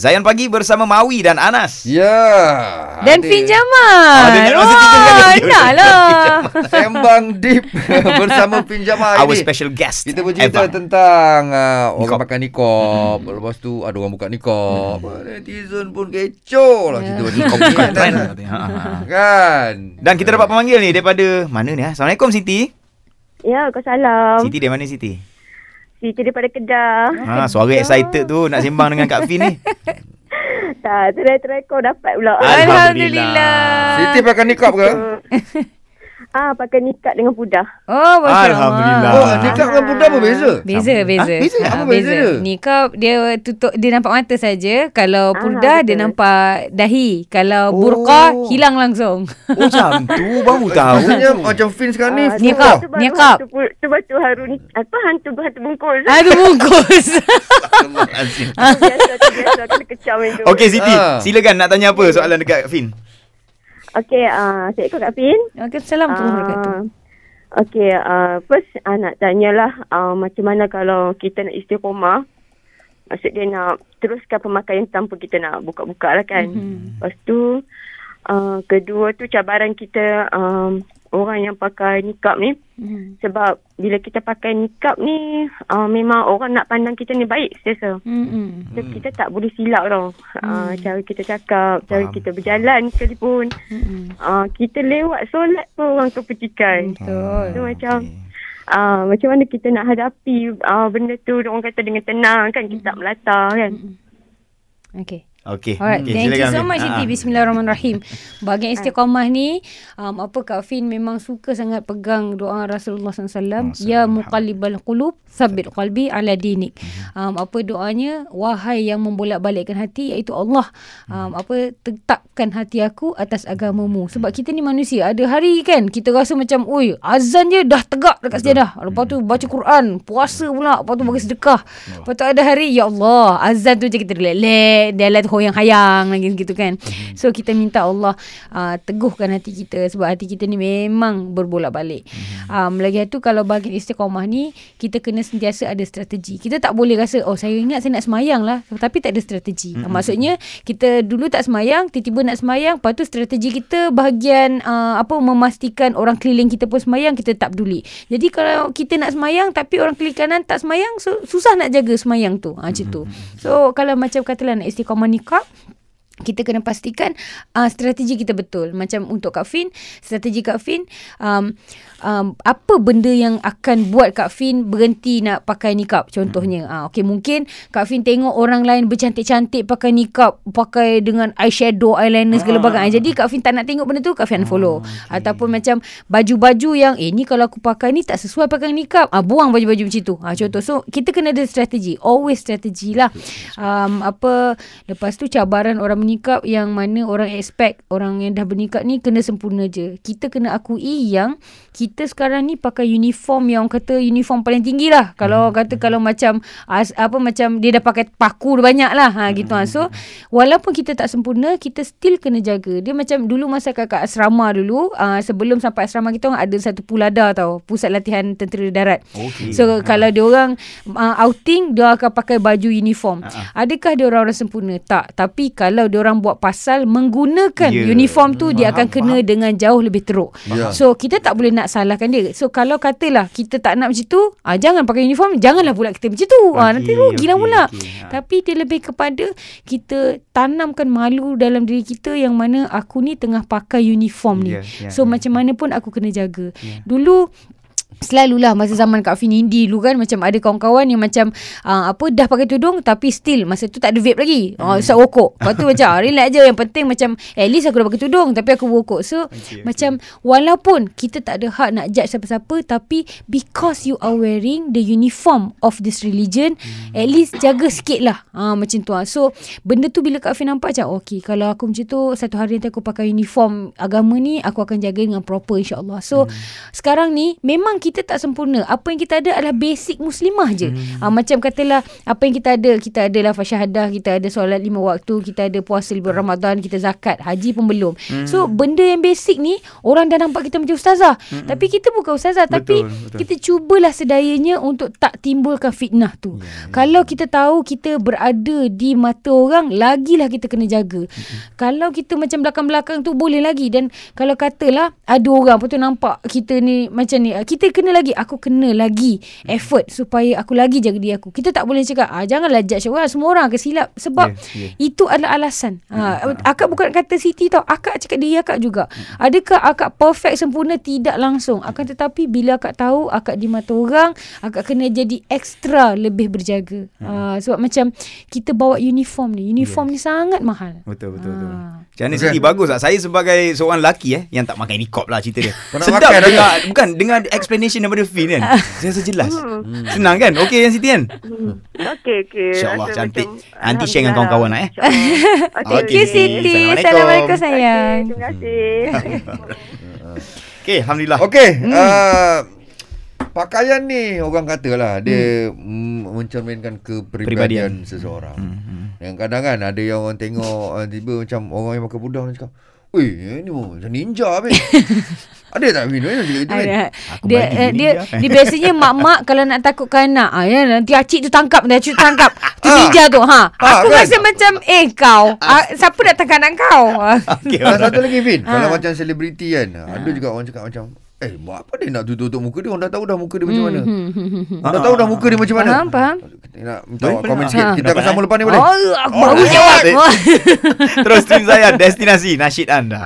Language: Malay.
Zayan Pagi bersama Mawi dan Anas. Ya. Dan ada Fin Jamal. Oh, kan? Oh, nak okey. lah. Sembang deep bersama Fin Jamal Our ini. special guest. Kita bercerita Eva. tentang uh, orang Nikop. pakai nikop. Lepas tu ada orang buka nikop. Netizen pun kecoh lah kita Kau bukan trend kan. katanya. Ha, ha, ha. Kan. Dan kita dapat pemanggil ni daripada mana ni? Assalamualaikum Siti. Ya, kau salam. Siti dari mana Siti? Siti daripada Kedah. Ha, suara excited tu nak sembang dengan Kak Fin ni. Tak, terai-terai kau dapat pula. Alhamdulillah. Siti pakai nikop ke? Ah, pakai nikat dengan pudah. Oh, Masya Alhamdulillah. Oh, Ah. nikop dengan budak berbeza. Beza, Sama. beza. Ah, beza? Ah, Apa beza dia? Nikab dia tutup dia nampak mata saja. Kalau Ah, purdah dia betul. nampak dahi. Kalau Oh. burqa hilang langsung. Oh, macam tu baru tahu. Maksudnya macam Fin sekarang ni Ah, full nikop. off. tu. Hantu, haru ni. Apa hantu hantu bungkus. Aduh bungkus. biasa, tu biasa. Kena kecam itu. Okey Siti, Ah. silakan nak tanya apa soalan dekat Fin? Okey, ah, saya ikut Kak Fin. Waalaikumsalam warahmatullahi wabarakatuh. Ah, Okey, uh, first uh, nak tanyalah uh, macam mana kalau kita nak istiqomah. Maksud dia nak teruskan pemakaian tanpa kita nak buka-buka lah kan. Mm-hmm. Lepas tu, uh, kedua tu cabaran kita um, orang yang pakai nikab ni. Hmm. Sebab bila kita pakai nikab ni, uh, memang orang nak pandang kita ni baik sentiasa. Hmm. So, kita tak boleh silap tau. Uh, cara kita cakap, cara kita berjalan sekalipun. Hmm. Uh, kita lewat solat pun orang kepecikan. Betul. So macam uh, macam mana kita nak hadapi uh, benda tu orang kata dengan tenang kan kita tak melata kan. Okay. Okey. Alright, Okey, thank you so much Siti. ah. Bismillahirrahmanirrahim. Bahagian istiqamah ni, um, apa Kak Fin memang suka sangat pegang doa Rasulullah SAW. Ya muqallibal qulub, sabit qalbi ala dinik. Um, apa doanya? Wahai yang membolak-balikkan hati, iaitu Allah. Um, apa tetapkan hati aku atas agamamu. Sebab kita ni manusia. Ada hari kan, kita rasa macam, oi, azan je dah tegak dekat sejadah. Lepas tu baca Quran, puasa pula. Lepas tu bagi sedekah. Lepas tu ada hari, ya Allah, azan tu je kita relax. Dia hoyang-hayang lagi gitu kan. So kita minta Allah uh, teguhkan hati kita sebab hati kita ni memang berbolak-balik. Um, lagi satu kalau bahagian istiqamah ni kita kena sentiasa ada strategi. Kita tak boleh rasa oh saya ingat saya nak semayang lah tapi tak ada strategi. Uh, maksudnya kita dulu tak semayang, tiba-tiba nak semayang, lepas tu strategi kita bahagian uh, apa memastikan orang keliling kita pun semayang kita tak peduli. Jadi kalau kita nak semayang tapi orang keliling kanan tak semayang so, susah nak jaga semayang tu. Ha, macam tu. So kalau macam katalah nak istiqamah nikah kita kena pastikan uh, strategi kita betul. Macam untuk Kak Fin, strategi Kak Fin, um, um, apa benda yang akan buat Kak Fin berhenti nak pakai nikab contohnya. Uh, okay, mungkin Kak Fin tengok orang lain bercantik-cantik pakai nikab, pakai dengan eyeshadow, eyeliner segala bagai. Jadi Kak Fin tak nak tengok benda tu, Kak Fin unfollow. Okay. Ataupun macam baju-baju yang, eh ni kalau aku pakai ni tak sesuai pakai nikab, uh, buang baju-baju macam tu. Uh, contoh. So, kita kena ada strategi. Always strategi lah. Um, apa, lepas tu cabaran orang bernikah yang mana orang expect orang yang dah bernikah ni kena sempurna je. Kita kena akui yang kita sekarang ni pakai uniform yang orang kata uniform paling tinggi lah. Kalau orang kata kalau macam as, apa macam dia dah pakai paku banyak lah. Ha, gitu lah. So walaupun kita tak sempurna kita still kena jaga. Dia macam dulu masa kat asrama dulu uh, sebelum sampai asrama kita orang ada satu pulada tau. Pusat latihan tentera darat. Okey. So kalau dia orang uh, outing dia akan pakai baju uniform. Adakah dia orang-orang sempurna? Tak. Tapi kalau dia orang buat pasal menggunakan Ya. uniform tu dia Faham, akan kena dengan jauh lebih teruk. Ya. So kita tak boleh nak salahkan dia. So kalau katalah kita tak nak macam tu, ah jangan pakai uniform, janganlah pula kita macam tu. Ah nanti rugilah okey, pula. Ha. Tapi dia lebih kepada kita tanamkan malu dalam diri kita yang mana aku ni tengah pakai uniform ni. Ya, ya, so ya. macam mana pun aku kena jaga. Dulu Selalulah masa zaman Kak Fin Indi dulu kan macam ada kawan-kawan yang macam uh, apa dah pakai tudung tapi still masa tu tak ada vape lagi. Oh Hmm. uh, rokok. Lepas tu macam ah, relax je yang penting macam at least aku dah pakai tudung tapi aku rokok. So okay, macam walaupun kita tak ada hak nak judge siapa-siapa tapi because you are wearing the uniform of this religion Hmm. at least jaga sikit lah. Ha, macam tu lah. So benda tu bila Kak Fin nampak macam okay kalau aku macam tu satu hari nanti aku pakai uniform agama ni aku akan jaga dengan proper insyaAllah. So Hmm. sekarang ni memang kita tak sempurna. Apa yang kita ada adalah basic muslimah je. Hmm. Uh, macam katalah apa yang kita ada, kita ada lafaz syahadah, kita ada solat lima waktu, kita ada puasa bulan Ramadan, kita zakat, haji pun belum. Hmm. So benda yang basic ni orang dah nampak kita macam ustazah. Hmm. Tapi kita bukan ustazah Betul, tapi betul. kita cubalah sedayanya untuk tak timbulkan fitnah tu. Ya, Yeah, Kalau kita tahu kita berada di mata orang, lagilah kita kena jaga. Kalau kita macam belakang-belakang tu boleh lagi dan kalau katalah ada orang pun tu nampak kita ni macam ni, kita kena lagi aku kena lagi effort supaya aku lagi jaga diri aku. Kita tak boleh cakap ah janganlah judge orang, semua orang akan silap sebab Yeah, yeah. itu adalah alasan. Ha, akak bukan kata Siti tau. Akak cakap diri akak juga. Adakah akak perfect sempurna? Tidak langsung. Akan tetapi bila akak tahu akak di mata orang, akak kena jadi ekstra lebih berjaga. Ha, sebab macam kita bawa uniform ni. Uniform ni sangat mahal. Betul betul betul. Ah. Macam mana Okey. Siti bagus tak? Saya sebagai seorang lelaki eh yang tak pakai nikop lah cerita dia. Sedap dengar bukan dengar explanation daripada Fin kan. Saya rasa jelas. Senang kan? Okey yang Siti kan? Hmm. Okey, okey. InsyaAllah, cantik. macam- Nanti share dengan kawan-kawan nak, eh. Thank you Okey. Siti. Assalamualaikum. Assalamualaikum sayang. Okey, terima kasih. Okey, alhamdulillah. Okey, uh, pakaian ni orang katalah dia mm. mencerminkan kepribadian Peribadian. seseorang. Hmm. Yang kadang kan ada yang orang tengok uh, tiba macam orang yang pakai budang dia cakap, "Weh, ni macam ninja habis." ada tak cakap kan? Ada. Aku Dia, bagi uh, ni dia, dia. dia biasanya mak-mak kalau nak takutkan anak, ah, ya, nanti acik tu tangkap, nanti acik tu tangkap. Tu Ah. ninja tu. Ha. Ah, Aku kan? rasa macam, eh kau, ah, siapa nak tangkap anak kau? Ah. Okey. Dan satu lagi Vin, kalau Ha. macam selebriti kan, ada juga orang cakap macam, "Eh, buat apa dia nak tutup-tutup muka dia? Orang dah tahu dah muka dia macam mana." Hmm, hmm, hmm, hmm. Orang dah tahu dah muka dia macam mana. Faham, faham. Kita nak minta Boleh, awak komen sikit. Ha. Kita akan Dapat, sambung eh? lepas ni boleh? Oh, aku Oh, baru dah. jawab. Terus stream saya destinasi nasyid anda.